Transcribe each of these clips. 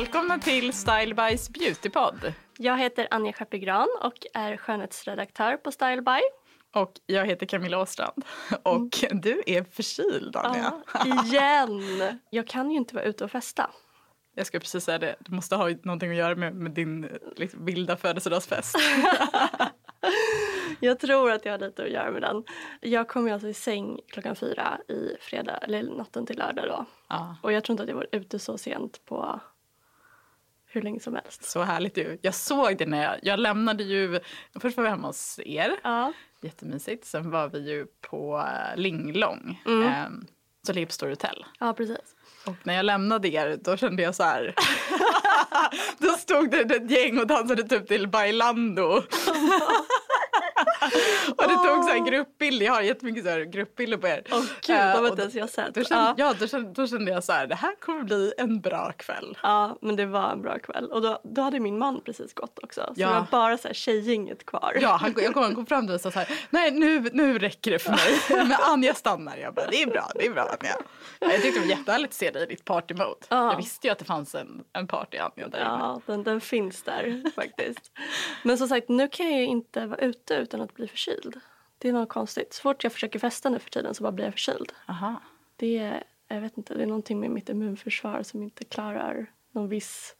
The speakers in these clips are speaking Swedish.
Välkomna till Style Bys Beautypodd. Jag heter Anja Schappegran och är skönhetsredaktör på Style By. Och jag heter Camilla Åstrand. Och du är förkyld, Anja. Ja, igen! Jag kan ju inte vara ute och festa. Jag skulle precis säga det. Det måste ha någonting att göra med, med din liksom, vilda födelsedagsfest. Jag tror att jag har lite att göra med den. Jag kom ju alltså i säng klockan fyra i fredag, eller natten till lördag då. Ja. Och jag tror inte att jag var ute så sent på hur länge som helst. Så härligt ju. Jag såg det när jag, jag lämnade ju, först var vi hemma hos er, Ja. jättemysigt. Sen var vi ju på Linglong, Mm. eh, som ligger på Storytel. ja, precis. Och när jag lämnade er då kände jag så här. då stod det ett gäng och dansade typ till Bailando. och det tog så här gruppbilder, jag har jättemycket så här gruppbilder på er. Åh gud, Eh, de har inte ens jag sett. Då kände, Ja. ja, då, kände, då kände jag så här, det här kommer bli en bra kväll. Ja, men det var en bra kväll. Och då, då hade min man precis gått också. Så Ja. det var bara så här tjejgänget kvar. Ja, han, jag kom, han kom fram till mig och sa så här, nej nu, nu räcker det för mig. Men Anja stannar. Jag bara, det är bra, det är bra Anja. Jag tyckte det var jättehärligt att se dig i ditt partymode. Ja. Jag visste ju att det fanns en, en party Anja där. Ja, den, den finns där faktiskt. Men som sagt, nu kan jag ju inte vara ute utan att bli förkyld. Det är något konstigt. Så fort jag försöker festa nu för tiden så bara blir jag förkyld. Aha. Det är, jag vet inte, det är någonting med mitt immunförsvar som inte klarar någon viss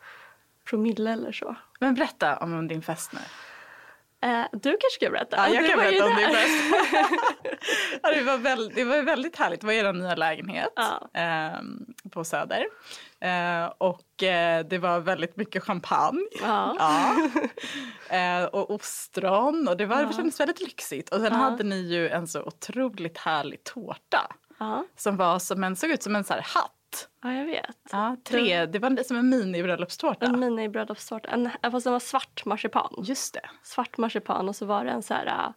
promille eller så. Men berätta om din fest nu. Eh, du kanske ska berätta? Ja, jag Du kan berätta om din fest. ja, det, var väldigt, det var väldigt härligt. Det var er nya lägenhet Ja. ehm, på Söder. Eh, och eh, det var väldigt mycket champagne. Ja. Ja. Eh, och ostron. Och det, var, det kändes väldigt lyxigt. Och sen Ja. hade ni ju en så otroligt härlig tårta. Ja. Som var som en, såg ut som en så hatt. ja, jag vet. Ja, tre, det var som en mini-bröllopstårta. En mini-bröllopstårta. En- Fast den var svart marsipan. Just det. svart marsipan och så var det en så här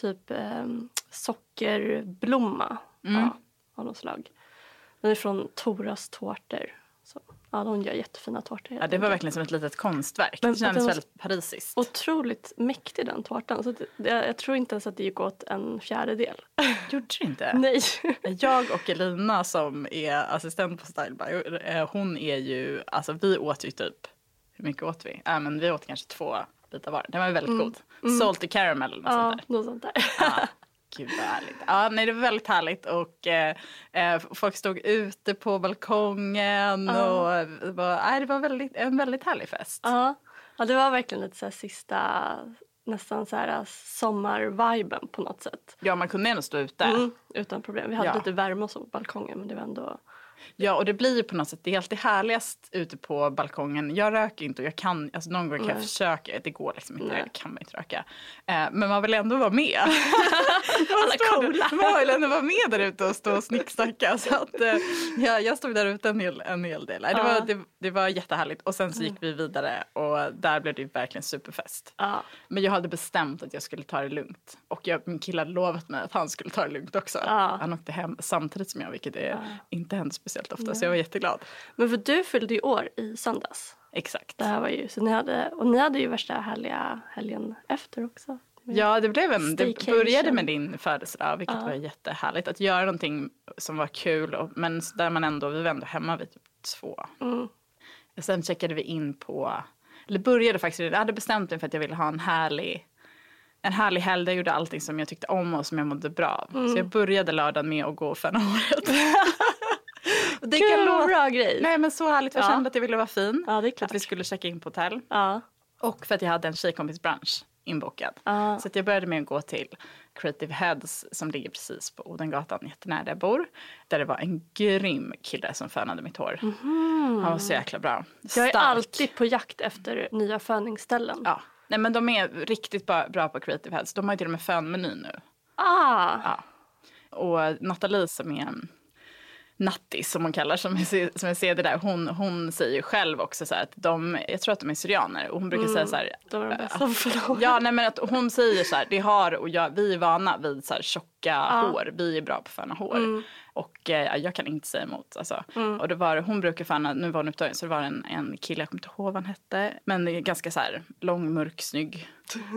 typ eh, sockerblomma Mm. ja, av något slag. Den är från Toras tårtor. Så, ja, de gör jättefina tårtor. Ja, det var verkligen som ett litet konstverk. Men det kändes väldigt parisiskt. Otroligt mäktig den tårtan. Så det, det, jag tror inte ens att det gick åt en fjärdedel. Gjorde det inte? Nej. Jag och Elina som är assistent på Styleby, eh, hon är ju, alltså vi åt ju typ, hur mycket åt vi? Äh, men vi åt kanske två bitar var. Den var väldigt god. Salty caramel eller något ja, sånt där. något sånt där. Ja, gud vad härligt. Ja, nej, det var väldigt härligt och eh, eh, folk stod ute på balkongen och det var, nej, det var väldigt, en väldigt härlig fest. ja. ja, det var verkligen lite så sista, nästan så här sommarviben på något sätt. Ja, man kunde ändå stå ute. Mm, utan problem. Vi hade Ja. lite värme och så på balkongen men det var ändå Ja, och det blir ju på något sätt, det är alltid härligast ute på balkongen. Jag röker inte och jag kan, alltså någon gång kan jag försöka, det går liksom inte, Nej. jag kan man inte röka. Eh, men man vill ändå vara med. Alla coola. Man vill ändå vara med där ute och stå och snicksnacka. Så att, eh, ja, jag stod där ute en hel, en hel del. Det, var, det, det var jättehärligt och sen så gick vi vidare och där blev det verkligen superfest. Ja. Men jag hade bestämt att jag skulle ta det lugnt. Och jag, min kille hade lovat mig att han skulle ta det lugnt också. Ja. Han åkte hem samtidigt som jag, vilket är, inte händer speciellt ofta. Så jag var jätteglad. Men för du fyllde ju år i söndags. Exakt. Det här var ju, så ni hade, och ni hade ju värsta härliga helgen efter också. Ja, det, blev en, det började med din födelsedag, vilket Ja. var jättehärligt. Att göra någonting som var kul, och, men där man ändå, vi var ändå hemma vid typ två. Mm. Och sen checkade vi in på, eller började faktiskt, jag hade bestämt mig för att jag ville ha en härlig en härlig helg där jag gjorde allting som jag tyckte om och som jag mådde bra av. Mm. Så jag började lördagen med att gå håret. Och det Gud, kan bra grej. Nej men så härligt, jag Ja. kände att jag ville vara fin. Ja, det är klart. att vi skulle checka in på hotell. Ja. Och för att jag hade en tjejkompisbrunch inbokad. Ah. Så jag började med att gå till Creative Heads som ligger precis på Odengatan, jättenära där jag bor. Där det var en grym kille som fönade mitt hår. Han var så jäkla bra. Jag är Stark. alltid på jakt efter nya föningsställen. Ja. Nej men de är riktigt bra, på Creative Heads. De har ju till och med fönmeny nu. Ah, Ja. Och Nathalie som är nattis som hon kallar som är, som är CD där. Hon, hon säger ju själv också så här att de, jag tror att de är syrianer och hon brukar säga så här. de är de bästa för Ja, nej, men att hon säger så här, det har, och jag, vi är vana vid så här tjocka hår, vi är bra på att föna hår. Och eh, jag kan inte säga emot. Alltså. Och det var, hon brukar föna, nu var hon upptagen, så det var en, en kille, jag kommer inte ihåg vad han hette, men ganska så här lång, mörk, snygg.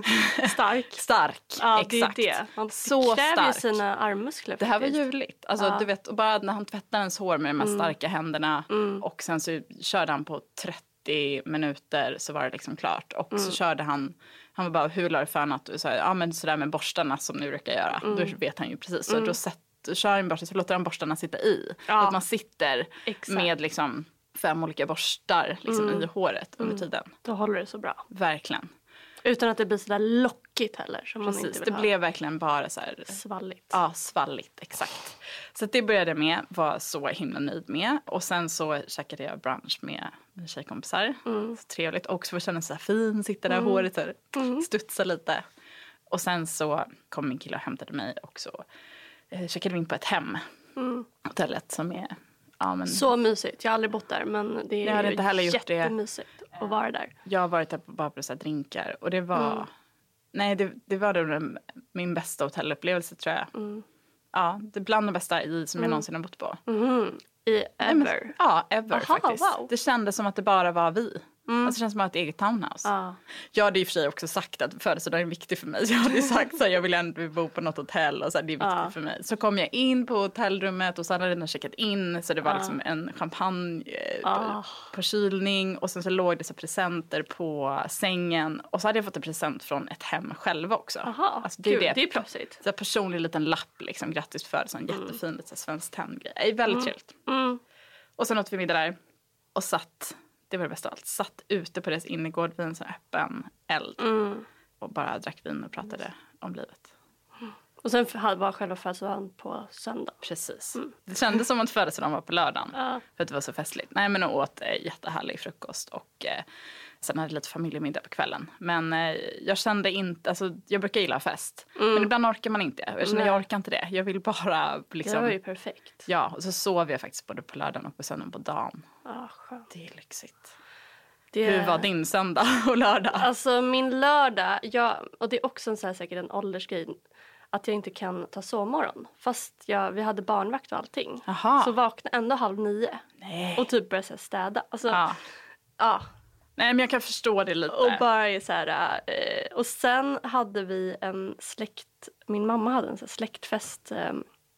Stark. Stark, Ja, exakt. det är det. Man Så stark. sina armmuskler Det här var faktiskt. ljuvligt. Alltså, Ja. du vet, och bara när han tvättade ens hår med de här starka händerna och sen så körde han på 30 minuter så var det liksom klart. Och så körde han, han var bara hur la du fönat? Och så här, men sådär med borstarna som ni brukar göra. Då vet han ju precis. Så då sätt, kör han borsten så låter han borstarna sitta i. Ja. Att man sitter Exakt. med liksom fem olika borstar liksom, i håret under tiden. Då håller det så bra. Verkligen. Utan att det blir så där lockigt heller som man inte Precis. vill Det ha. blev verkligen bara så här Svalligt. Ja, svalligt, exakt. Så att det började jag med, var så himla nöjd med. Och sen så käkade jag brunch med mina tjejkompisar. Så trevligt. Och så kände jag så här fin, sitta där, håret så här, studsa lite. Och sen så kom min kille och hämtade mig och så eh, checkade vi in på ett hem. Hotellet som är, ja men Så mysigt. Jag har aldrig bott där men det Jag hade är inte heller gjort det. Att vara där. jag har varit där på- bara på så drinkar och det var, nej det, det var den, min bästa hotellupplevelse tror jag. Ja, det är bland de bästa i som jag någonsin har bott på. Mhm. I Nej, ever. men, ja, ever Aha, faktiskt. wow. Mm. Det kändes som att det bara var vi. Alltså, det känns som att ha ett eget townhouse. Ja. Jag hade i och för sig också sagt att födelsedagen är viktig för mig. Jag hade ju sagt att jag vill ändå bo på något hotell och så här, det är viktigt Ja. för mig. Så kom jag in på hotellrummet och så hade jag redan checkat in så det var liksom en champagne Ah. på, på kylning och sen så låg det så presenter på sängen och så hade jag fått en present från ett hem själva också. Aha, alltså, kul. Det är proffsigt. Så här personlig liten lapp liksom, grattis på födelsedagen, jättefin lite så här svensk tenngrej. Det väldigt trevligt. Mm. Och sen åt vi middag där och satt, det var det bästa av allt, satt ute på deras innergård vid en sån öppen eld. Mm. Och bara drack vin och pratade om livet. Och sen var själva födelsedagen på söndag. Precis. Det kändes som att födelsedagen var på lördagen. Mm. Ja. För att det var så festligt. Nej men åt eh, jättehärlig frukost och eh, sen hade lite familjemiddag på kvällen. Men eh, jag kände inte, alltså jag brukar gilla fest. Men ibland orkar man inte. Jag Nej. jag orkar inte det. Jag vill bara Det liksom. var ju perfekt. Ja, och så sov jag faktiskt både på lördagen och på söndagen på dagen. Ah, skönt. Det är lyxigt. Det... Hur var din söndag och lördag? Alltså min lördag, jag, och det är också en så här, säkert en åldersgrej, att jag inte kan ta sovmorgon. Fast jag, vi hade barnvakt och allting. Jaha. Så vaknade ändå halv nio Nej. och typ började så här, städa. Alltså, Ja. ja. Nej men jag kan förstå det lite. Och bara så här, eh, och sen hade vi en släkt, min mamma hade en så här släktfest eh,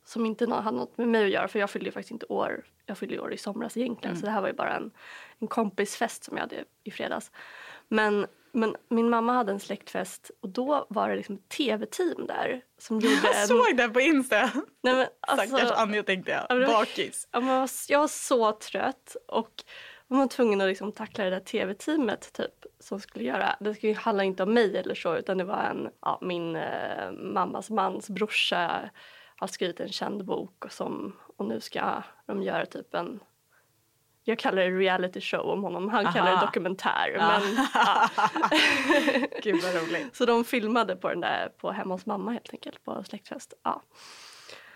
som inte hade något med mig att göra för jag fyllde faktiskt inte år, jag fyllde år i somras egentligen så det här var ju bara en, en kompisfest som jag hade i fredags. Men, men min mamma hade en släktfest och då var det liksom ett tv-team där som gjorde Jag en... såg det på Insta. Nej, men Stackars alltså, Anja tänkte jag. Bakis. Jag var- jag var så trött och man var tvungen att liksom tackla det där tv-teamet typ, som skulle göra, det skulle handla inte om mig eller så utan det var en, ja, min eh, mammas mans brorsa har skrivit en känd bok och, som, och nu ska de göra typ en jag kallar det reality show om honom, han kallar det Aha. dokumentär. Ja. Men, ja. Gud vad roligt. Så de filmade på den där på hemma hos mamma helt enkelt på släktfest. Ja.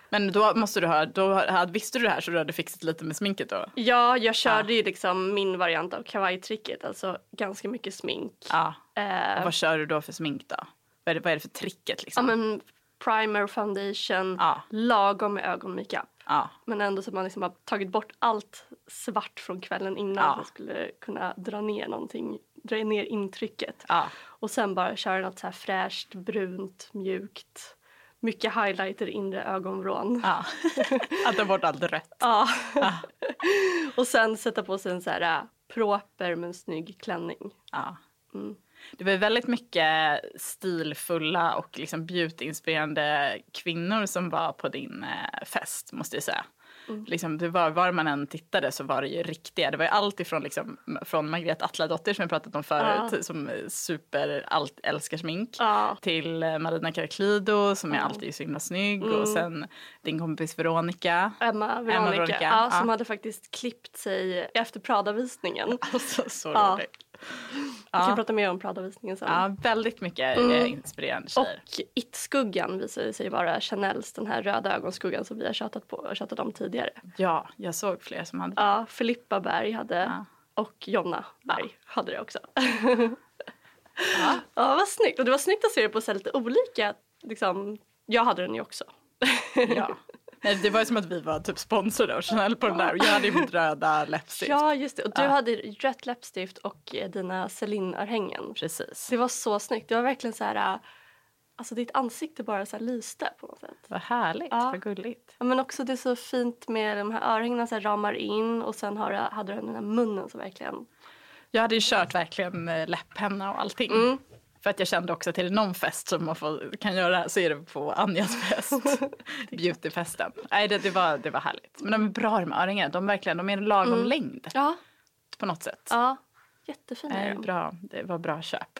Men då måste du ha, då hade, visste du det här så du hade fixat lite med sminket då? Ja, jag körde ju liksom min variant av kavajtricket, alltså ganska mycket smink. Ja. Eh, Och vad kör du då för smink då? Vad är det, vad är det för tricket ja, liksom? men primer, foundation, Ja. lagom med ögonmakeup. Ja. Men ändå så att man liksom har tagit bort allt svart från kvällen innan Ja. så man skulle kunna dra ner någonting dra ner intrycket. Ja. Och sen bara köra något så här fräscht, brunt, mjukt. Mycket highlighter inre ögonvrån. Ja. Att ta bort allt rött. Ja. och sen sätta på sig en så här äh, proper men snygg klänning. Ja. Mm. Det var väldigt mycket stilfulla och liksom beautyinspirerande kvinnor som var på din eh, fest måste jag säga. Mm. Liksom, det var, var man än tittade så var det ju riktiga. Det var ju allt ifrån liksom, från Margrethe Atladotter som vi pratat om förut som eh, super allt älskar smink Ja. till eh, Marina Karaklido som är alltid så himla snygg och sen din kompis Veronica. Emma Veronica, Veronica, Ja, som ja. hade faktiskt klippt sig efter Prada-visningen. Alltså, så Ja. roligt. Vi kan Ja. prata mer om Prada-visningen sen. Ja, väldigt mycket eh, inspirerande tjejer. Och It-skuggan visade sig vara Chanels den här röda ögonskuggan som vi har tjatat, på, tjatat om tidigare. Ja, jag såg fler som hade Ja, Filippa Berg hade Ja. och Jonna Berg hade det också. ja. ja, vad snyggt. Och det var snyggt att se det på så lite olika, liksom, jag hade den ju också. Ja. Nej, det var ju som att vi var typ sponsrade av Chanel på den där jag hade mitt röda läppstift. Ja, just det. Och du Ja. hade rött läppstift och eh, dina Celine-örhängen. Precis. Det var så snyggt. Det var verkligen så här, äh, alltså ditt ansikte bara så lyste på något sätt. Vad härligt, Ja. vad gulligt. Ja, men också det är så fint med de här örhängena så här ramar in och sen har, hade du den här munnen så verkligen. Jag hade ju kört verkligen eh, läpppenna och allting. Mm. För att jag kände också att till någon fest som man får, kan göra så är det på Anjas fest. Beautyfesten. Nej, det, det, var, det var härligt. Men de är bra de örhängena. De, verkligen, de är en lagom längd Ja, på något sätt. ja. Jättefina är Nej, de. bra. Det var bra köp.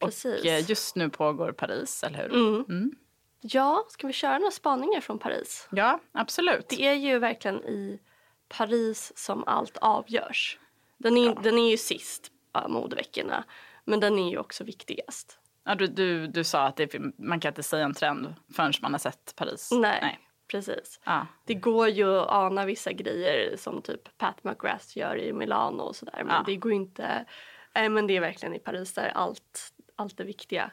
precis. och eh, just nu pågår Paris, eller hur? Mm. Ja, ska vi köra några spaningar från Paris? Ja, absolut. Det är ju verkligen i Paris som allt avgörs. Den är, den är ju sist av modeveckorna, men den är ju också viktigast. Ja, du, du, du sa att det, man kan inte säga en trend förrän man har sett Paris. Nej, precis. Ja. Det går ju att ana vissa grejer som typ Pat McGrath gör i Milano och sådär. Men Ja. det går inte... Nej, men det är verkligen i Paris där allt, allt är viktiga.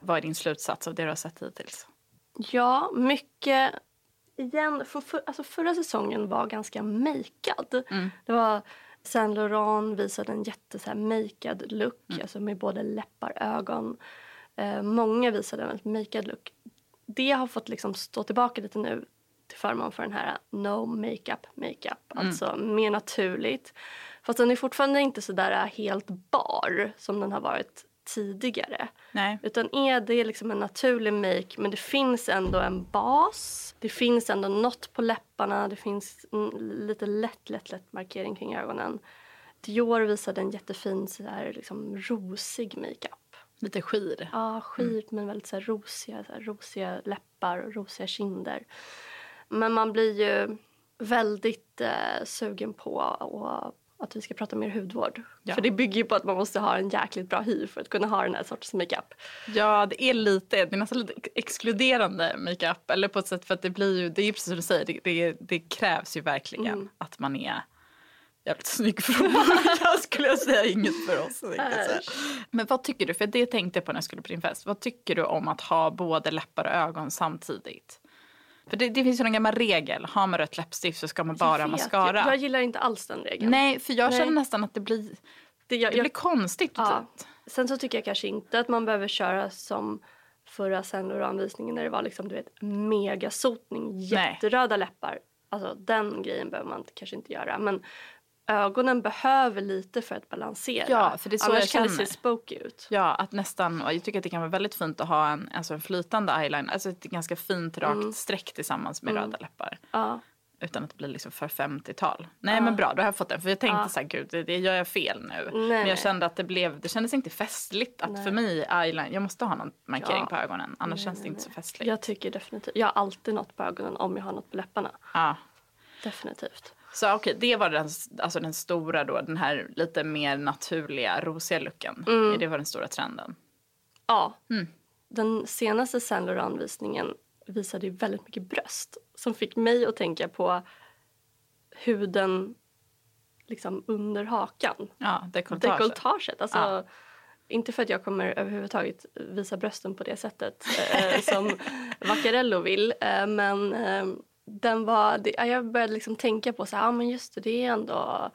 Vad är din slutsats av det du har sett hittills? Ja, mycket... Igen, för, för, alltså förra säsongen var ganska makead. Det var Saint Laurent visade en jätte så här makead look, alltså med både läppar och ögon. Eh, många visade en väldigt makead look. det har fått liksom stå tillbaka lite nu till förmån för den här no makeup makeup. Alltså mer naturligt. Fast den är fortfarande inte så där helt bar som den har varit tidigare. Nej. Utan är det liksom en naturlig make men det finns ändå en bas. Det finns ändå något på läpparna. Det finns lite lätt, lätt, lätt markering kring ögonen. Dior visade en jättefin så här, liksom, rosig makeup. Lite skir. Ja, skirt men väldigt så här, rosiga, så här, rosiga läppar och rosiga kinder. Men man blir ju väldigt eh, sugen på och, att vi ska prata mer hudvård. Ja. För det bygger ju på att man måste ha en jäkligt bra hy för att kunna ha den här sortens makeup. Ja, det är lite, det är nästan lite exkluderande makeup. Eller på ett sätt för att det blir ju, det är ju precis som du säger, det, det, det krävs ju verkligen Mm. att man är jävligt snygg vara jag skulle jag säga inget för oss. Men vad tycker du, för det tänkte jag på när jag skulle på din fest. Vad tycker du om att ha både läppar och ögon samtidigt? För det, det finns ju en gammal regel, har man rött läppstift så ska man bara ha Jag mascara. Jag, jag gillar inte alls den regeln. Nej, för jag Nej. känner nästan att det blir, det, jag, det jag, blir konstigt på Ja. sätt. Sen så tycker jag kanske inte att man behöver köra som förra Saint Laurent-visningen när det var liksom, du vet, megasotning, jätteröda läppar. Alltså den grejen behöver man kanske inte göra. Men ögonen behöver lite för att balansera. Ja, för det är så Annars jag kan det känner. se spooky ut. Ja, att nästan, jag tycker att det kan vara väldigt fint att ha en, alltså en flytande eyeliner, alltså ett ganska fint rakt Mm. streck tillsammans med röda läppar. Ja. Utan att det blir liksom för 50-tal. Nej men bra, då har jag fått den. För jag tänkte så här, gud det, det gör jag fel nu. men nej. jag kände att det blev, det kändes inte festligt att för mig eyeliner, jag måste ha någon markering Ja. på ögonen. Annars känns det inte så festligt. Jag tycker definitivt. Jag har alltid något på ögonen om jag har något på läpparna. Ja. Definitivt. Så okej, det var den, alltså den stora då, den här lite mer naturliga rosiga looken. Mm. Det var den stora trenden. Ja. Mm. Den senaste Saint Laurent-visningen visade ju väldigt mycket bröst som fick mig att tänka på huden liksom under hakan. Ja, dekolletage. Dekolletaget. Alltså, Ja. Inte för att jag kommer överhuvudtaget visa brösten på det sättet eh, som Vaccarello vill. Eh, men eh, den var, det, ja, jag började liksom tänka på så här, ja men just det, det är ändå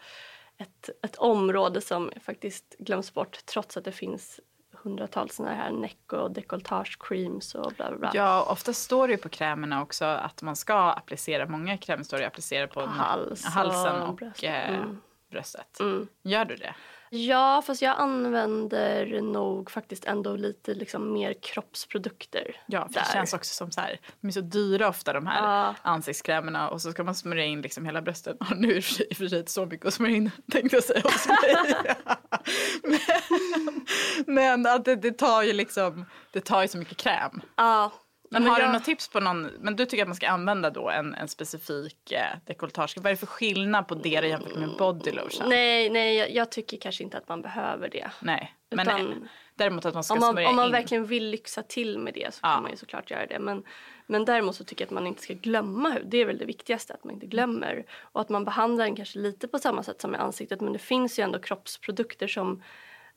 ett, ett område som faktiskt glöms bort trots att det finns hundratals såna här neck och dekolletage creams och bla bla bla. Ja, ofta står det ju på krämerna också att man ska applicera, många krämer står det applicera på, Hals och halsen och bröst. eh, Mm. bröstet. Mm. Gör du det? Ja, fast jag använder nog faktiskt ändå lite liksom mer kroppsprodukter. Ja, för där. det känns också som så här, de är så dyra ofta de här Ja. ansiktskrämerna och så ska man smörja in liksom hela bröstet. Och nu är det i och för sig- för inte så mycket att smörja in tänkte jag säga hos mig. men, men att det, det tar ju liksom, det tar ju så mycket kräm. Ja. Men har jag- du något tips på någon, men du tycker att man ska använda då en, en specifik eh, dekolletage. Vad är det för skillnad på det jämfört med body lotion? Nej, nej jag, jag tycker kanske inte att man behöver det. Nej, men Utan- eh, däremot att man ska Om man, smörja om man in. verkligen vill lyxa till med det så Ja. kan man ju såklart göra det. Men, men däremot så tycker jag att man inte ska glömma hud. Det är väl det viktigaste, att man inte glömmer. Och att man behandlar den kanske lite på samma sätt som i ansiktet. Men det finns ju ändå kroppsprodukter som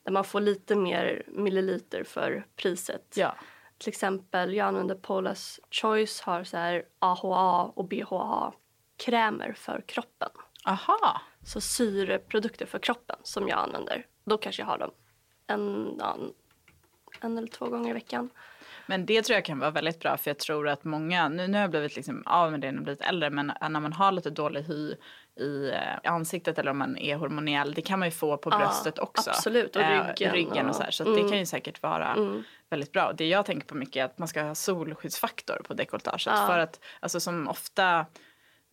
där man får lite mer milliliter för priset. Ja. Till exempel, jag använder Paula's Choice har så här AHA och BHA krämer för kroppen. Aha. Så syreprodukter för kroppen som jag använder. Då kanske jag har dem en, ja, en, en eller två gånger i veckan. Men det tror jag kan vara väldigt bra för jag tror att många, nu, nu har jag blivit liksom av med det när jag blivit äldre men när man har lite dålig hy i eh, ansiktet eller om man är hormoniell det kan man ju få på Ja, bröstet också. absolut, och Eh, ryggen ryggen och, så här, så mm. det kan ju säkert vara väldigt bra. Det jag tänker på mycket är att man ska ha solskyddsfaktor på dekolletaget Ja. för att alltså som ofta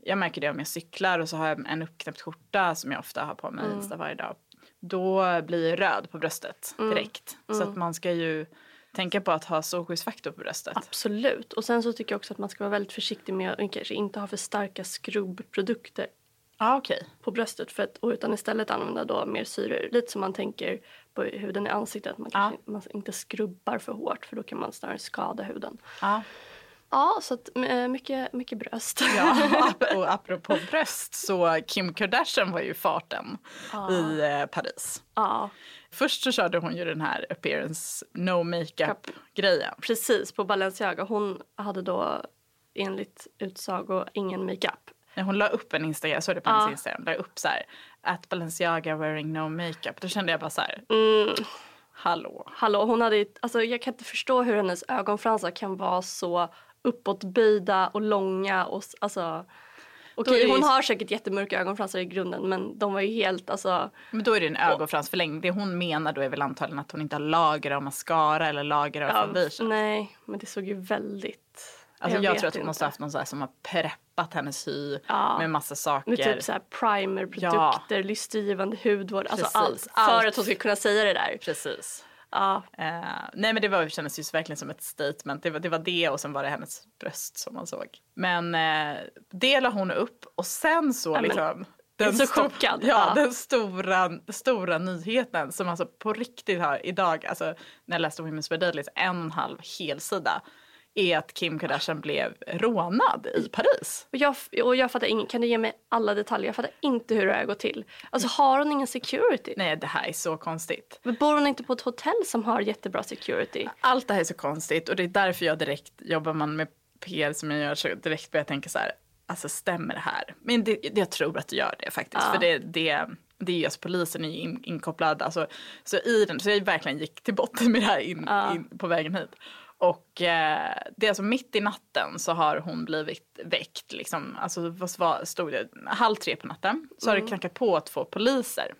jag märker det om jag cyklar och så har jag en uppknäppt skjorta som jag ofta har på mig Mm. varje dag. Då blir jag röd på bröstet Mm. direkt. Så att man ska ju tänka på att ha solskyddsfaktor på bröstet. Absolut. Och sen så tycker jag också att man ska vara väldigt försiktig med att kanske inte ha för starka skrubbprodukter Ja, okej. på bröstet för att, utan istället använda då mer syror. Lite som man tänker på huden i ansiktet. Man, kanske, man inte skrubbar för hårt för då kan man snarare skada huden. Ja. Ja, så att, eh, mycket, mycket bröst. Ja, och apropå bröst så Kim Kardashian var ju farten i eh, Paris. ja. Först så körde hon ju den här appearance no makeup grejen. Precis, på Balenciaga. Hon hade då enligt utsago ingen makeup. När hon la upp en Instagram, jag såg det på Ja. hennes Instagram, la upp så här at Balenciaga wearing no makeup. Då kände jag bara så här, Mm. hallå. Hallå, hon hade, alltså jag kan inte förstå hur hennes ögonfransar kan vara så uppåtböjda och långa. Och, alltså, okej, hon ju- har säkert jättemörka ögonfransar i grunden men de var ju helt... Alltså, Men då är det en ögonfransförlängning. Det hon menar då är väl antagligen att hon inte har lager av mascara eller lager av ja, foundation. nej, men det såg ju väldigt... Alltså jag, vet tror att hon inte. måste ha haft någon så som har preppat hennes hy Ja. med massa saker. Med typ så primerprodukter, lystergivande hudvård, alltså Precis, allt. För allt. att hon ska kunna säga det där. Precis. Ja, Eh, nej men det var, kändes ju verkligen som ett statement. Det var, det var det och sen var det hennes bröst som man såg. Men eh, det la hon upp och sen så men, liksom. jag är så sto- chockad. Ja, Ja. den stora, stora nyheten som alltså på riktigt har idag, alltså när jag läste Women's Wear Daily, en och en halv helsida, är att Kim Kardashian blev rånad i Paris. och jag, och jag fattar ingen, kan du ge mig alla detaljer? Jag fattar inte hur det här går till. Alltså har hon ingen security? Nej, det här är så konstigt. Men bor hon inte på ett hotell som har jättebra security? Allt det här är så konstigt och det är därför jag direkt, jobbar man med PR som jag gör, så direkt börjar jag tänka så här, alltså stämmer det här? Men det, jag tror att det gör det faktiskt, för det, det, det är ju, alltså polisen är ju in, inkopplad, alltså, så i den, så jag verkligen gick till botten med det här in, in, på vägen hit. Och eh, det är alltså mitt i natten så har hon blivit väckt, liksom, alltså vad stod det, halv tre på natten, så har det knackat på två poliser.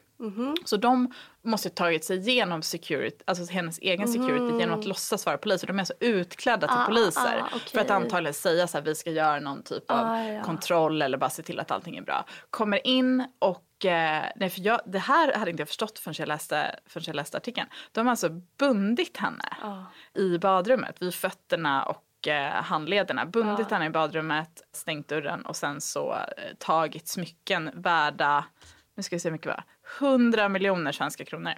Så de måste ha tagit sig igenom security, alltså hennes egen security genom att låtsas vara poliser. De är alltså utklädda till Ah, poliser. ah, För att antagligen säga så här, vi ska göra någon typ av Ah, ja. kontroll eller bara se till att allting är bra. Kommer in och, eh, nej för jag, det här hade inte jag förstått förrän jag läste, förrän jag läste artikeln. De har alltså bundit henne Ah. i badrummet vid fötterna och eh, handlederna. Bundit henne i badrummet, stängt dörren och sen så eh, tagit smycken värda, nu ska vi se hur mycket det var, 100 miljoner svenska kronor.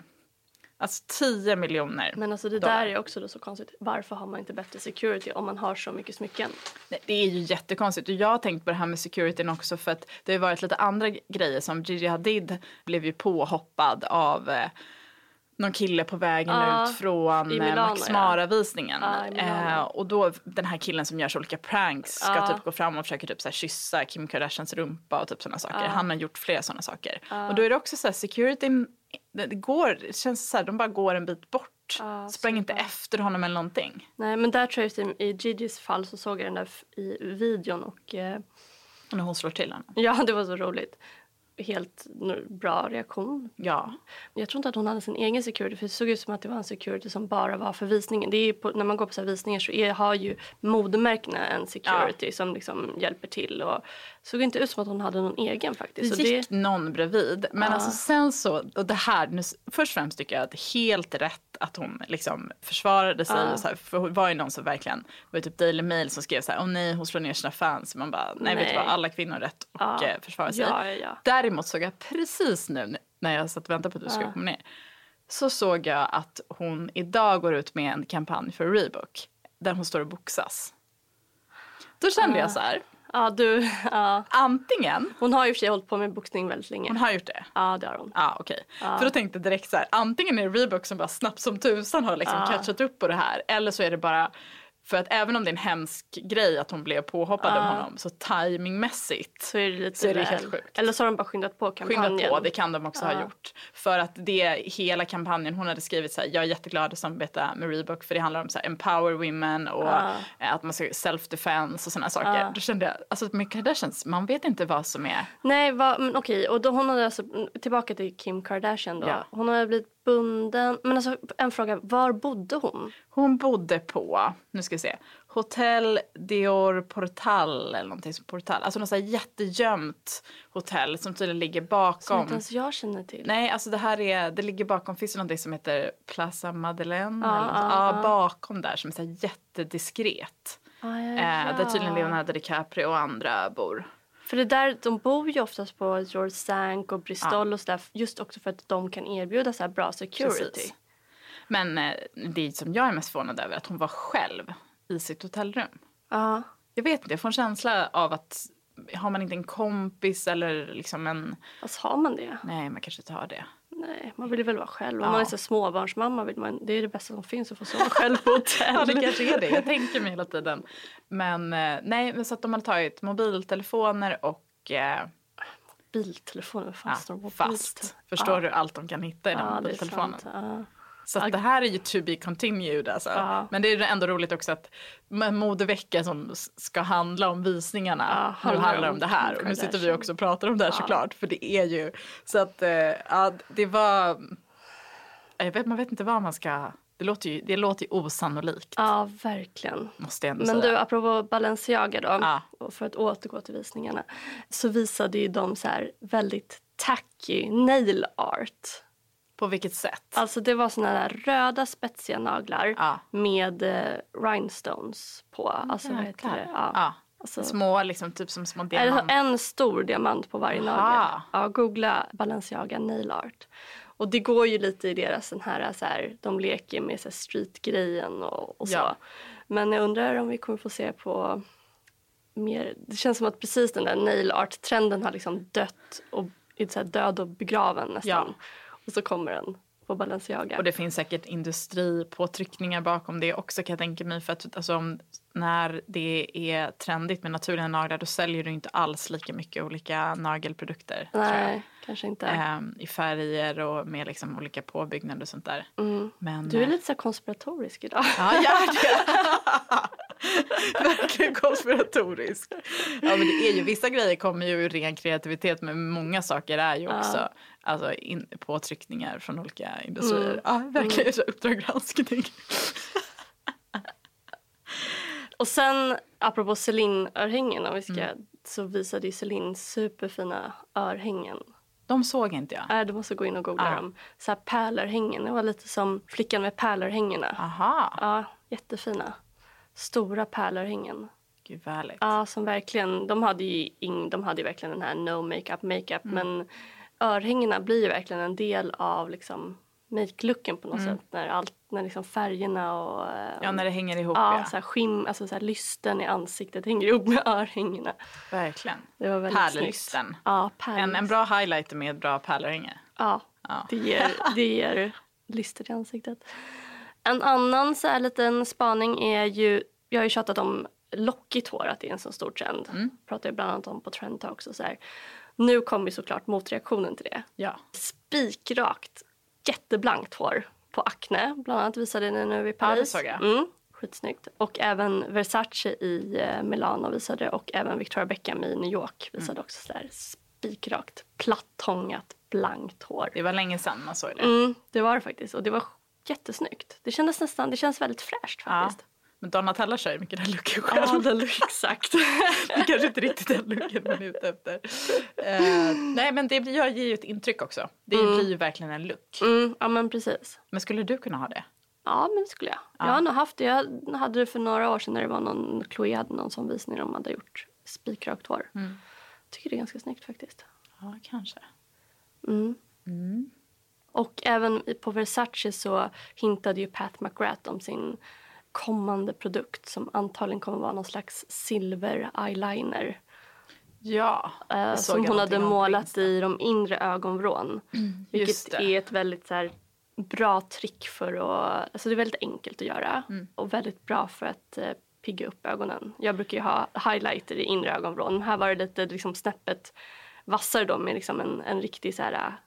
Alltså 10 miljoner Men alltså det dollar. där är också då så konstigt. Varför har man inte bättre security om man har så mycket smycken? Nej, det är ju jättekonstigt och jag har tänkt på det här med securityn också för att det har varit lite andra grejer som Gigi Hadid blev ju påhoppad av eh, någon kille på vägen Ja, ut från eh, Max ja. Mara-visningen. Ja, Milano. eh, och då den här killen som gör så olika pranks ska Ja. typ gå fram och försöka typ så här kyssa Kim Kardashians rumpa och typ sådana saker. Han har gjort flera sådana saker. Och då är det också så här securityn, det, går, det känns så här, de bara går en bit bort. Ja, Sprang inte efter honom eller någonting. Nej men där tror jag i, Gigis fall så såg jag den där i videon och eh, när hon slår till honom. ja det var så roligt. Helt bra reaktion. Ja. Jag tror inte att hon hade sin egen security för det såg ut som att det var en security som bara var för visningen. Det är på, när man går på så visningar så är, har ju modemärkena en security som liksom hjälper till och såg inte ut som att hon hade någon egen faktiskt. Det gick någon bredvid. Men alltså sen så, och det här, nu, först och främst tycker jag att det är helt rätt att hon liksom försvarade sig. Och så här, för det var ju någon som verkligen, det var typ Daily Mail som skrev så här, åh nej hon slår ner sina fans. Man bara, nej, vet du Nej. vad, alla kvinnor har rätt att eh, försvara sig. Ja, ja, ja. Däremot såg jag precis nu när jag satt och väntade på att du skulle komma ner. Så såg jag att hon idag går ut med en kampanj för Reebok. Där hon står och boxas. Då kände jag så här, Ja, du, ja. antingen, Hon har ju i och för sig hållit på med boxning väldigt länge. hon har gjort det. Ja, det har hon. Ja, okej. För då tänkte direkt så här, antingen är det Reebok som bara snabbt som tusan har liksom catchat upp på det här. Eller så är det bara, för att även om det är en hemsk grej att hon blev påhoppad av honom, så timingmässigt Så är det lite så är det väl. helt sjukt. Eller så har de bara skyndat på kampanjen. skyndat på, det kan de också ha gjort. För att det, hela kampanjen, hon hade skrivit så här, jag är jätteglad att samarbeta med Reebok för det handlar om så här, empower women och eh, att man ska self-defense och sådana saker. Då kände jag, alltså med Kardashians, man vet inte vad som är Nej, va, men okej. Och då hon hade alltså, tillbaka till Kim Kardashian då. Ja. Hon hade blivit bunden. Men alltså en fråga, var bodde hon? Hon bodde på, nu ska vi se, Hotel Dior Portal eller någonting som Portal. Alltså något så här jättegömt hotell som tydligen ligger Som bakom. inte ens jag känner till. Nej, alltså det här är, det ligger bakom, finns det någonting som heter Plaza Madeleine? Ja, eller något, ja, ja, bakom där som är så här jättediskret. Ah, ja, Eh, där tydligen ja. Leonardo DiCaprio och andra bor. För det där, de bor ju oftast på George Sank och Bristol och sådär. Just också för att de kan erbjuda så här bra security. Precis. Men eh, det som jag är mest förvånad över är att hon var själv i sitt hotellrum. Ja. Jag vet inte, jag får en känsla av att har man inte en kompis eller liksom en... Fast har man det? Nej, man kanske inte har det. Nej, man vill väl vara själv. Om Ja. man är så småbarnsmamma vill man, det är det bästa som finns att få sova själv på hotell. Ja, det kanske är det. Jag tänker mig hela tiden. Men eh, nej, men så att de har tagit mobiltelefoner och eh, Biltelefoner, vad fan ja, fast. Förstår du allt de kan hitta i den Ja, mobiltelefonen? Ja. Så att det här är ju to be continued alltså. Ja. Men det är ändå roligt också att modevecka som ska handla om visningarna Ja, nu handlar om det här. Och nu sitter vi också och pratar om det här såklart. För det är ju så att eh, ja, det var. Jag vet, man vet inte vad man ska. Det låter ju, det låter ju osannolikt. Ja, verkligen. Måste jag ändå Men säga. du, apropå Balenciaga då, Ja. för att återgå till visningarna, så visade ju de så här väldigt tacky nail art. På vilket sätt? Alltså det var såna där röda spetsiga naglar Ja. med eh, rhinestones på. Alltså vad heter det? Ja. Ja. Alltså, Små liksom typ som små Eller diamanter. en stor diamant på varje nagel. Ja, googla Balenciaga nail art. Och det går ju lite i deras sån här, så här de leker med så streetgrejen och, och så. Ja. Men jag undrar om vi kommer få se på mer, det känns som att precis den där nail art-trenden har liksom dött och är så död och begraven nästan. Ja. Och så kommer den på Balenciaga. Och det finns säkert industripåtryckningar bakom det också kan jag tänka mig. För att alltså, om, när det är trendigt med naturliga naglar då säljer du inte alls lika mycket olika nagelprodukter. jag. Nej, kanske inte. Ehm, I färger och med liksom olika påbyggnader och sånt där. Men, Mm. Du är eh, lite så konspiratorisk idag. Ja, gör det. Verkligen konspiratorisk. Ja, men det är ju, vissa grejer kommer ju ur ren kreativitet men många saker är ju också alltså, in, påtryckningar från olika industrier. Mm. Ja, verkligen så Uppdrag granskning. Och sen apropå Celine-örhängen om vi ska, Mm. så visade ju Celine superfina örhängen. De såg inte jag. Äh, du måste gå in och googla Ja. dem. Så här pärlörhängen, det var lite som flickan med pärlörhängena. Aha, Ja, jättefina. Stora pärlörhängen. gud vad härligt. Ja, som verkligen, de hade ju ing, de hade verkligen den här no makeup makeup men örhängena blir ju verkligen en del av liksom make-looken på något sätt när, allt, när liksom färgerna och Ja, när det hänger ihop ja, ja. Så här skim, alltså så här lysten i ansiktet hänger ihop med örhängena. Verkligen. Det var väldigt Pärllysten. snyggt. Ja, En, en pärllysten. bra highlighter med ett bra pärlörhänge. Ja, Ja. Det, ger, det ger lyster i ansiktet. En annan så här liten spaning är ju, jag har ju tjatat om lockigt hår, att det är en så stor trend. Mm. Pratar jag bland annat om på Trend och så här. Nu kommer såklart motreaktionen till det. Ja. Spikrakt, jätteblankt hår på Acne, bland annat visade det nu i Ja, det Paris. jag. Mm, skitsnyggt. Och även Versace i eh, Milano visade och även Victoria Beckham i New York visade Mm. också så där spikrakt, plattångat, blankt hår. Det var länge sedan man såg det. Mm, det var det faktiskt. Och det var jättesnyggt. Det kändes nästan, det känns väldigt fräscht Ja. faktiskt. Men Donatella kör ju mycket den looken själv. Ja, den look, exakt. det är kanske inte riktigt den looken man är ute efter. Eh, nej men det blir- ger ju ett intryck också. Det blir ju verkligen en look. Mm, ja men precis. Men skulle du kunna ha det? Ja men det skulle jag. Jag har nog haft det. Jag hade det för några år sedan när det var någon, Chloé hade någon sån visning de hade gjort spikrakt hår. Tycker det är ganska snyggt faktiskt. Ja, kanske. Och även på Versace så hintade ju Pat McGrath om sin kommande produkt som antagligen kommer vara någon slags silver eyeliner. Ja, eh, som hon hade målat i de inre ögonvrån. just Vilket är ett väldigt så här, bra trick för att... Alltså det är väldigt enkelt att göra Mm. och väldigt bra för att eh, pigga upp ögonen. Jag brukar ju ha highlighter i inre ögonvrån. Här var det lite liksom, snäppet vassare då med liksom en, en riktig så här,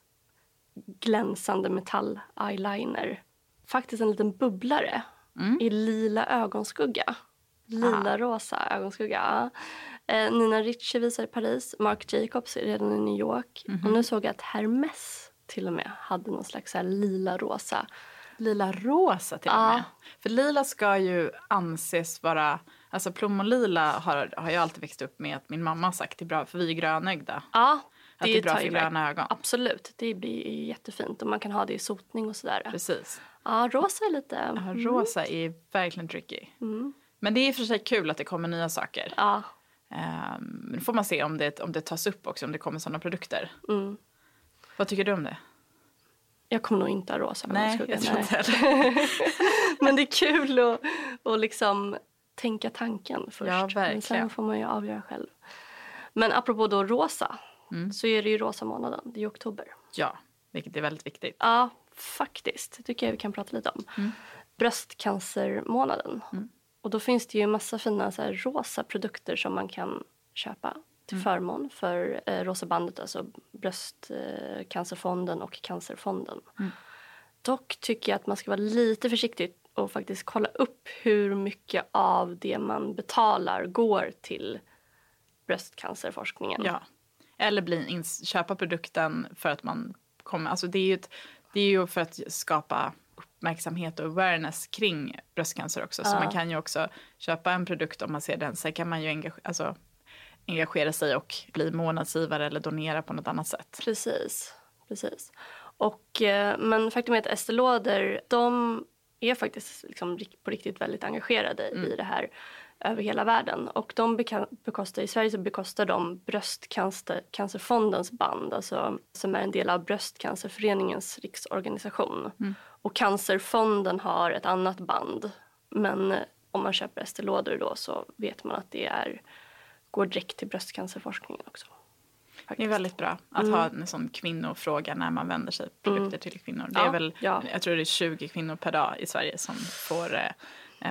glänsande metall-eyeliner. Faktiskt en liten bubblare Mm. i lila ögonskugga. Lila-rosa ögonskugga. ja. Eh, Nina Ricci visar i Paris. Marc Jacobs är redan i New York. Mhm. Och nu såg jag att Hermes till och med hade någon slags lila-rosa. Lila rosa till och med. För lila ska ju anses vara, alltså plommonlila har, har jag alltid växt upp med att min mamma har sagt är bra för vi är grönögda. Ja, Att det är bra för gröna ögon. Absolut, det blir jättefint. Och man kan ha det i sotning och sådär. Precis. Ja, rosa är lite... Ja, rosa är verkligen tricky. Men det är för sig kul att det kommer nya saker. Ja, Ehm, Men då får man se om det, om det tas upp också, om det kommer sådana produkter. Vad tycker du om det? jag kommer nog inte ha rosa Nej, jag tror inte heller. Men det är kul att, att liksom tänka tanken först. Ja, Men verkligen. sen får man ju avgöra själv. Men apropå då rosa Mm. så är det ju rosa månaden. Det är oktober. Ja, vilket är väldigt viktigt. Ja, faktiskt. Det tycker jag vi kan prata lite om. Mm. Bröstcancermånaden. Och då finns det ju massa fina så här, rosa produkter som man kan köpa Mm. till förmån för eh, Rosa bandet, alltså Bröstcancerfonden och Cancerfonden. Mm. Dock tycker jag att man ska vara lite försiktig och faktiskt kolla upp hur mycket av det man betalar går till bröstcancerforskningen. Ja. Eller bli köpa produkten för att man kommer... Alltså det, är ju ett, det är ju för att skapa uppmärksamhet och awareness kring bröstcancer också. Så man kan ju också köpa en produkt om man ser den. Sen kan man ju engage, alltså, engagera sig och bli månadsgivare eller donera på något annat sätt. Precis. precis. Och, eh, men faktum är att Estée Lauder, de är faktiskt liksom på riktigt väldigt engagerade i det här över hela världen. Och de bekostar, i Sverige så bekostar de Bröstcancerfondens band, alltså, som är en del av Bröstcancerföreningens riksorganisation. Och Cancerfonden har ett annat band. Men eh, om man köper Estée Lauder då så vet man att det är, går direkt till bröstcancerforskningen också. Det är faktiskt. väldigt bra att ha en sån kvinnofråga när man vänder sig produkter till kvinnor. Det är Ja, väl, ja. Jag tror det är 20 kvinnor per dag i Sverige som får eh,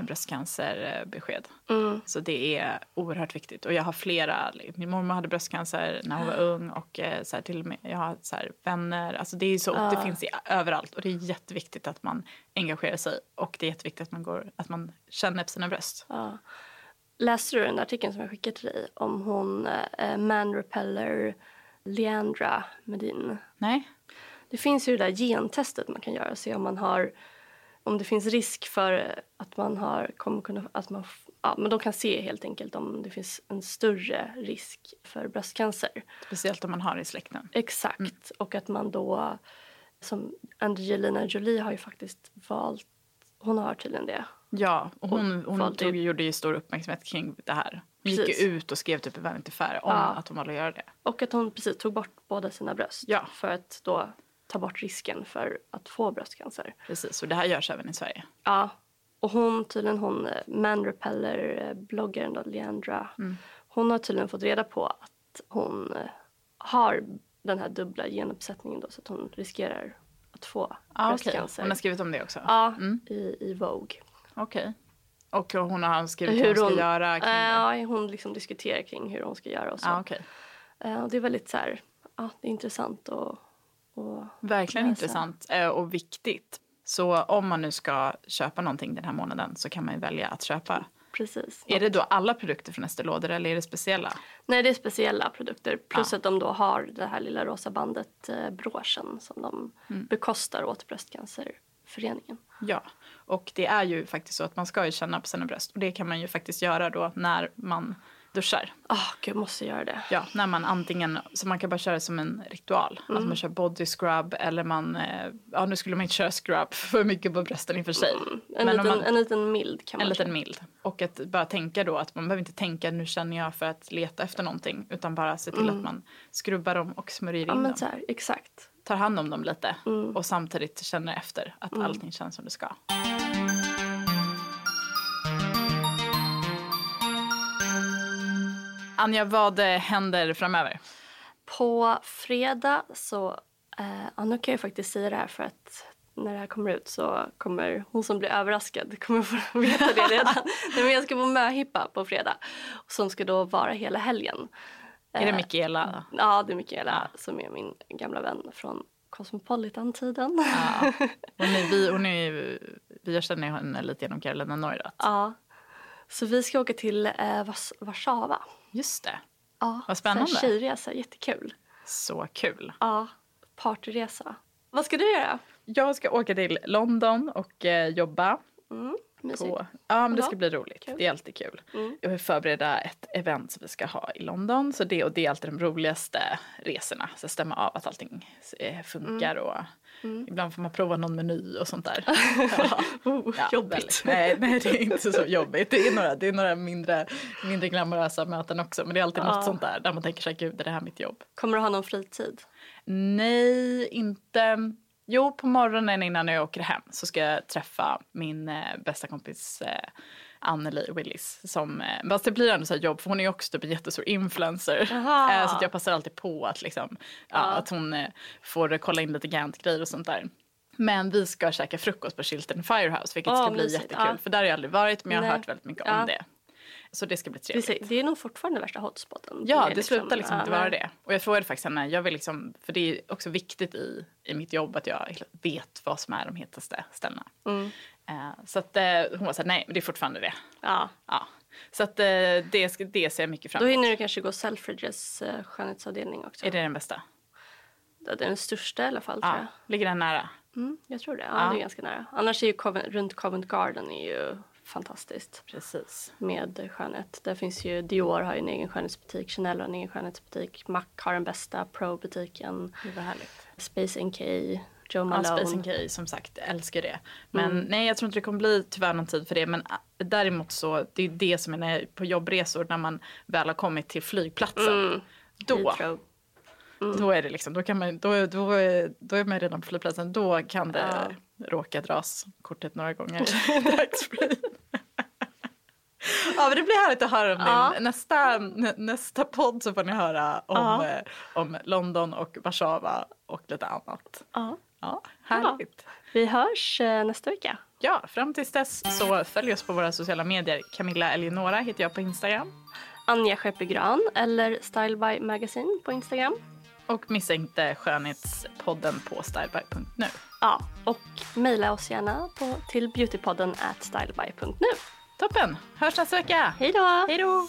bröstcancerbesked. Mm. Så det är oerhört viktigt. Och jag har flera, min mormor hade bröstcancer när hon var ung och eh, så här, till och med, jag har så här, vänner. Alltså det är så, det finns i, överallt och det är jätteviktigt att man engagerar sig och det är jätteviktigt att man, går, att man känner på sina bröst. Läste du den artikeln som jag skickade till dig om hon eh, man repeller Leandra Medin? Nej? Det finns ju det där gentestet man kan göra och se om man har om det finns risk för att man har kommer kunna att man ja, men de kan se helt enkelt om det finns en större risk för bröstcancer. Speciellt om man har det i släkten. Exakt och att man då som Angelina Jolie har ju faktiskt valt hon har tydligen det. Ja, och hon, hon valde- tog, gjorde ju stor uppmärksamhet kring det här. Hon gick Precis. ut och skrev typ i Vanity Fair om Ja. att hon valde att göra det. Och att hon precis tog bort båda sina bröst Ja. för att då ta bort risken för att få bröstcancer. Precis, och det här görs även i Sverige. Ja. Och hon, tydligen hon, eh, man repeller eh, då, Leandra, Mm. hon har tydligen fått reda på att hon eh, har den här dubbla genuppsättningen då så att hon riskerar att få Ah, bröstcancer. Hon har skrivit om det också? Ja, i, i Vogue. Okej. Och hon har skrivit hur hon ska göra kring det? Ja, hon liksom diskuterar kring hur hon ska göra och så. Ah, och det är väldigt så här, ja, det är intressant och Verkligen läsa. intressant eh, och viktigt. Så om man nu ska köpa någonting den här månaden så kan man ju välja att köpa. Precis. Är det då alla produkter från Estée Lauder eller är det speciella? Nej, det är speciella produkter. Plus att de då har det här lilla rosa bandet, eh, broschen, som de Mm. bekostar åt Bröstcancerföreningen. Ja, och det är ju faktiskt så att man ska ju känna på sina bröst. Och det kan man ju faktiskt göra då när man duschar. Ah, gud, måste göra det. Ja, när man antingen, så man kan bara köra det som en ritual. Mm. Att man kör body scrub eller man, eh, ja nu skulle man inte köra scrub för mycket på brösten i och för sig. Mm. En, Men liten, man, en liten mild kan en man liten köra. mild. Och att bara tänka då att man behöver inte tänka nu känner jag för att leta efter någonting. Utan bara se till att man skrubbar dem och smörjer in Mm. Ja, men dem. här, exakt. Tar hand om dem lite Mm. och samtidigt känner efter att allting känns som det ska. Anja, vad eh, händer framöver? På fredag så, eh, ja, nu kan jag faktiskt säga det här för att när det här kommer ut så kommer hon som blir överraskad kommer få veta det redan. Nej, men jag ska på möhippa på fredag som ska då vara hela helgen. Är det Eh, Mikaela? Ja, det är Mikaela som är min gamla vän från Cosmopolitan-tiden. Ja. Hon är, vi, hon är, vi känner henne lite genom Carolina Neurath. Ja. Så vi ska åka till eh, Warszawa. Just det. Ja, Vad spännande. så Tjejresa, jättekul. Så kul. Ja, partyresa. Vad ska du göra? Jag ska åka till London och eh, jobba. Mysigt. På, ja, men det ska bli roligt. kul. Det är alltid kul. Jag vill förbereda ett event som vi ska ha i London. Så det, och det är alltid de roligaste resorna. Så stämma av att allting eh, funkar. Och Ibland får man prova någon meny och sånt där. ja. Ja, jobbigt. väldigt. Nej, nej, det är inte så jobbigt. Det är några, det är några mindre, mindre glamorösa möten också. Men det är alltid något sånt där där man tänker sig, gud är det här mitt jobb? Kommer du ha någon fritid? Nej, inte. Jo, på morgonen innan jag åker hem så ska jag träffa min eh, bästa kompis eh, Anneli Willis. Som, eh, fast det blir ändå så jobb för hon är också typ en jättestor influencer. Aha. Eh, så jag passar alltid på att, liksom, ja, att hon eh, får kolla in lite Gant-grejer och sånt där. Men vi ska käka frukost på Chiltern Firehouse vilket Åh, ska bli mysigt. jättekul. Ja. För där har jag aldrig varit men jag har Nej. hört väldigt mycket Ja. om det. Så det ska bli Det, trevligt. det är nog fortfarande värsta hotspoten. Ja, är det slutar liksom inte vara det. Och jag frågade faktiskt henne, jag vill liksom, för det är också viktigt i, i mitt jobb att jag vet vad som är de hetaste ställena. Mm. Eh, så att eh, hon var så här, nej men det är fortfarande det. Ja. Ja. Så att eh, det, det ser jag mycket fram Då emot. hinner du kanske gå Selfridges uh, skönhetsavdelning också. Är det den bästa? Det är den största i alla fall tror Ja. jag. Ligger den nära? Mm, jag tror det. Ja, Ja. det är ganska nära. Annars är ju Covent, runt Covent Garden är ju fantastiskt Precis. med skönhet. Där finns ju Dior har ju en egen skönhetsbutik, Chanel har en egen skönhetsbutik, Mac har den bästa Pro-butiken. Space NK, Joe Ja, Malone. Space K som sagt, älskar det. Men Mm. nej, jag tror inte det kommer bli tyvärr någon tid för det. Men ah, däremot så, det är det som är när på jobbresor när man väl har kommit till flygplatsen. Mm. Då, Heathrow. då är det liksom, då kan man, då, då, är- då är man redan på flygplatsen. Då kan det råka dras kortet några gånger. Ja men det blir härligt att höra om Ja. din nästa, nä, nästa podd så får ni höra om, Ja. eh, om London och Warszawa och lite annat. Ja. Ja, härligt. Vi hörs eh, nästa vecka. Ja, fram tills dess så följ oss på våra sociala medier. Camilla Eleonora heter jag på Instagram. Anja Skeppegran eller Style by Magazine på Instagram. Och missa inte skönhetspodden på styleby.nu. Ja, och mejla oss gärna på, till beautypodden at styleby.nu. Toppen! Hörs nästa vecka! Hej då! Hej då!